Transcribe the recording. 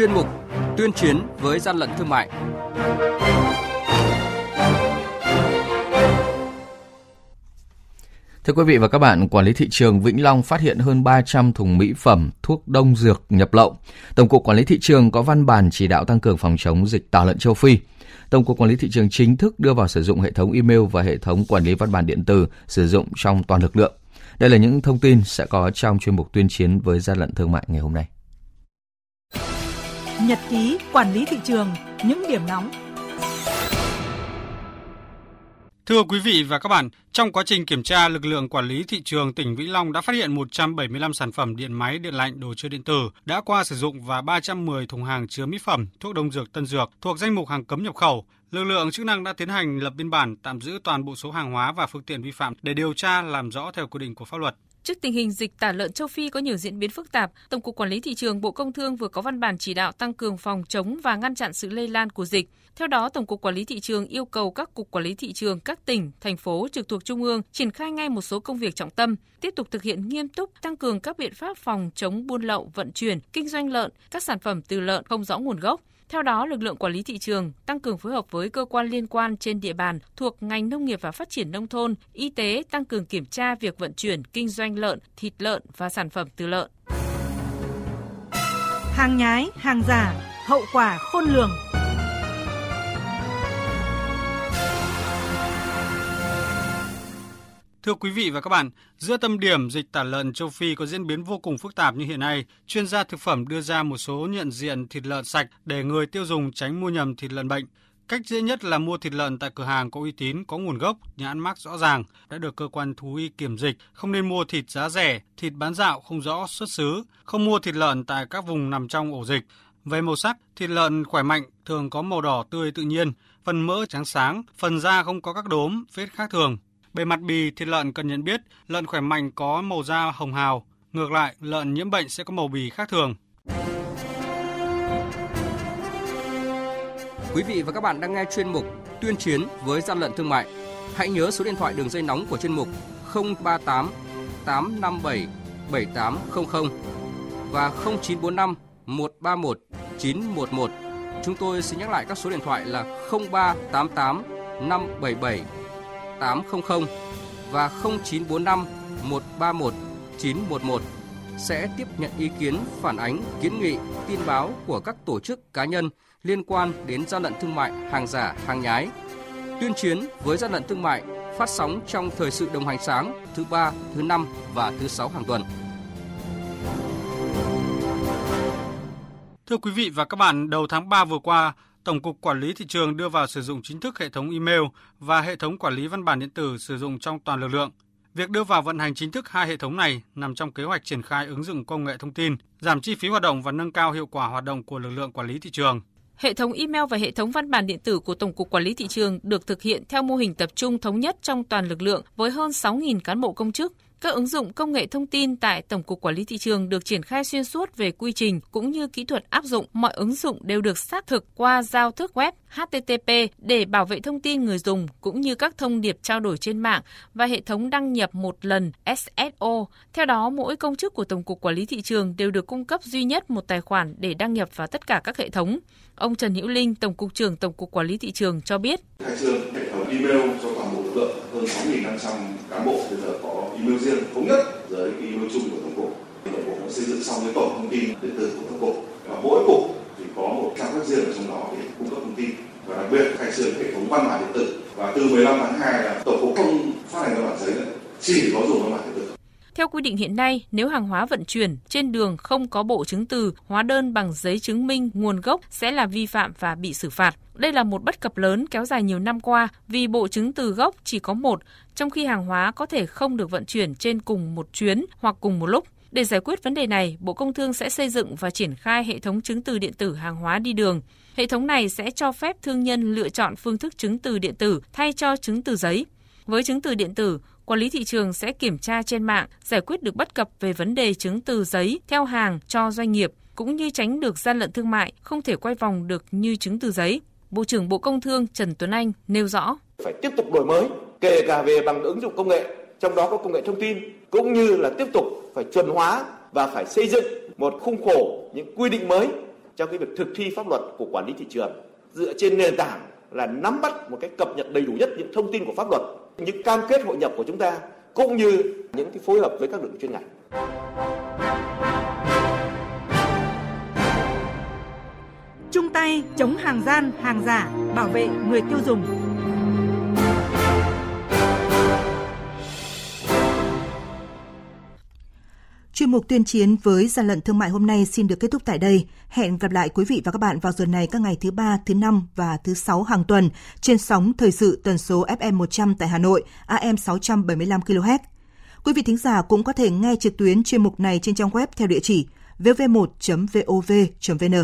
chuyên mục Tuyên chiến với gian lận thương mại. Thưa quý vị và các bạn, quản lý thị trường Vĩnh Long phát hiện hơn 300 thùng mỹ phẩm, thuốc đông dược nhập lậu. Tổng cục Quản lý thị trường có văn bản chỉ đạo tăng cường phòng chống dịch tả lợn châu Phi. Tổng cục Quản lý thị trường chính thức đưa vào sử dụng hệ thống email và hệ thống quản lý văn bản điện tử sử dụng trong toàn lực lượng. Đây là những thông tin sẽ có trong chuyên mục tuyên chiến với gian lận thương mại ngày hôm nay. Nhật ký quản lý thị trường, những điểm nóng Thưa quý vị và các bạn, trong quá trình kiểm tra, lực lượng quản lý thị trường tỉnh Vĩnh Long đã phát hiện 175 sản phẩm điện máy, điện lạnh, đồ chơi điện tử đã qua sử dụng và 310 thùng hàng chứa mỹ phẩm, thuốc đông dược, tân dược thuộc danh mục hàng cấm nhập khẩu. Lực lượng chức năng đã tiến hành lập biên bản, tạm giữ toàn bộ số hàng hóa và phương tiện vi phạm để điều tra làm rõ theo quy định của pháp luật. Trước tình hình dịch tả lợn châu Phi có nhiều diễn biến phức tạp, Tổng cục Quản lý thị trường Bộ Công Thương vừa có văn bản chỉ đạo tăng cường phòng chống và ngăn chặn sự lây lan của dịch. Theo đó, Tổng cục Quản lý thị trường yêu cầu các cục quản lý thị trường các tỉnh, thành phố trực thuộc trung ương triển khai ngay một số công việc trọng tâm, tiếp tục thực hiện nghiêm túc tăng cường các biện pháp phòng chống buôn lậu, vận chuyển, kinh doanh lợn, các sản phẩm từ lợn không rõ nguồn gốc, theo đó, lực lượng quản lý thị trường tăng cường phối hợp với cơ quan liên quan trên địa bàn thuộc ngành nông nghiệp và phát triển nông thôn, y tế tăng cường kiểm tra việc vận chuyển, kinh doanh lợn, thịt lợn và sản phẩm từ lợn. Hàng nhái, hàng giả, hậu quả khôn lường. Thưa quý vị và các bạn, giữa tâm điểm dịch tả lợn châu Phi có diễn biến vô cùng phức tạp như hiện nay, chuyên gia thực phẩm đưa ra một số nhận diện thịt lợn sạch để người tiêu dùng tránh mua nhầm thịt lợn bệnh. Cách dễ nhất là mua thịt lợn tại cửa hàng có uy tín, có nguồn gốc, nhãn mác rõ ràng, đã được cơ quan thú y kiểm dịch, không nên mua thịt giá rẻ, thịt bán dạo không rõ xuất xứ, không mua thịt lợn tại các vùng nằm trong ổ dịch. Về màu sắc, thịt lợn khỏe mạnh thường có màu đỏ tươi tự nhiên, phần mỡ trắng sáng, phần da không có các đốm, vết khác thường. Bề mặt bì thịt lợn cần nhận biết, lợn khỏe mạnh có màu da hồng hào, ngược lại, lợn nhiễm bệnh sẽ có màu bì khác thường. Quý vị và các bạn đang nghe chuyên mục Tuyên chiến với gian lận thương mại. Hãy nhớ số điện thoại đường dây nóng của chuyên mục 038 857 7800 và 0945 131 911. Chúng tôi xin nhắc lại các số điện thoại là 0388 577 800 và 0945 131 911 sẽ tiếp nhận ý kiến, phản ánh, kiến nghị, tin báo của các tổ chức cá nhân liên quan đến gian lận thương mại, hàng giả, hàng nhái. Tuyên chiến với gian lận thương mại phát sóng trong thời sự đồng hành sáng thứ ba, thứ năm và thứ sáu hàng tuần. Thưa quý vị và các bạn, đầu tháng 3 vừa qua, Tổng cục Quản lý thị trường đưa vào sử dụng chính thức hệ thống email và hệ thống quản lý văn bản điện tử sử dụng trong toàn lực lượng. Việc đưa vào vận hành chính thức hai hệ thống này nằm trong kế hoạch triển khai ứng dụng công nghệ thông tin, giảm chi phí hoạt động và nâng cao hiệu quả hoạt động của lực lượng quản lý thị trường. Hệ thống email và hệ thống văn bản điện tử của Tổng cục Quản lý thị trường được thực hiện theo mô hình tập trung thống nhất trong toàn lực lượng với hơn 6.000 cán bộ công chức, các ứng dụng công nghệ thông tin tại Tổng cục Quản lý thị trường được triển khai xuyên suốt về quy trình cũng như kỹ thuật áp dụng. Mọi ứng dụng đều được xác thực qua giao thức web HTTP để bảo vệ thông tin người dùng cũng như các thông điệp trao đổi trên mạng và hệ thống đăng nhập một lần SSO. Theo đó, mỗi công chức của Tổng cục Quản lý thị trường đều được cung cấp duy nhất một tài khoản để đăng nhập vào tất cả các hệ thống. Ông Trần Hữu Linh, Tổng cục trưởng Tổng cục Quản lý thị trường cho biết. Khai trương hệ thống email cho toàn bộ lực lượng hơn 6.500 cán bộ bây giờ có nêu riêng thống nhất với email chung của Tổng cục. Tổng cục đã xây dựng xong cái tổng thông tin điện tử của Tổng cục và mỗi cục thì có một trang web riêng ở trong đó để cung cấp thông tin và đặc biệt khai trương hệ thống văn bản điện tử và từ 15 tháng 2 là Tổng cục không phát hành văn bản giấy nữa, chỉ có dùng văn bản. Theo quy định hiện nay, nếu hàng hóa vận chuyển trên đường không có bộ chứng từ, hóa đơn bằng giấy chứng minh nguồn gốc sẽ là vi phạm và bị xử phạt. Đây là một bất cập lớn kéo dài nhiều năm qua vì bộ chứng từ gốc chỉ có một, trong khi hàng hóa có thể không được vận chuyển trên cùng một chuyến hoặc cùng một lúc. Để giải quyết vấn đề này, Bộ Công Thương sẽ xây dựng và triển khai hệ thống chứng từ điện tử hàng hóa đi đường. Hệ thống này sẽ cho phép thương nhân lựa chọn phương thức chứng từ điện tử thay cho chứng từ giấy. Với chứng từ điện tử, quản lý thị trường sẽ kiểm tra trên mạng, giải quyết được bất cập về vấn đề chứng từ giấy theo hàng cho doanh nghiệp, cũng như tránh được gian lận thương mại, không thể quay vòng được như chứng từ giấy. Bộ trưởng Bộ Công Thương Trần Tuấn Anh nêu rõ. Phải tiếp tục đổi mới, kể cả về bằng ứng dụng công nghệ, trong đó có công nghệ thông tin, cũng như là tiếp tục phải chuẩn hóa và phải xây dựng một khung khổ những quy định mới trong cái việc thực thi pháp luật của quản lý thị trường dựa trên nền tảng là nắm bắt một cách cập nhật đầy đủ nhất những thông tin của pháp luật, những cam kết hội nhập của chúng ta cũng như những cái phối hợp với các lực lượng chuyên ngành. Chung tay chống hàng gian, hàng giả, bảo vệ người tiêu dùng. Chuyên mục tuyên chiến với gian lận thương mại hôm nay xin được kết thúc tại đây. Hẹn gặp lại quý vị và các bạn vào giờ này các ngày thứ ba, thứ năm và thứ sáu hàng tuần trên sóng thời sự tần số FM 100 tại Hà Nội, AM 675 kHz. Quý vị thính giả cũng có thể nghe trực tuyến chuyên mục này trên trang web theo địa chỉ vv1.vov.vn.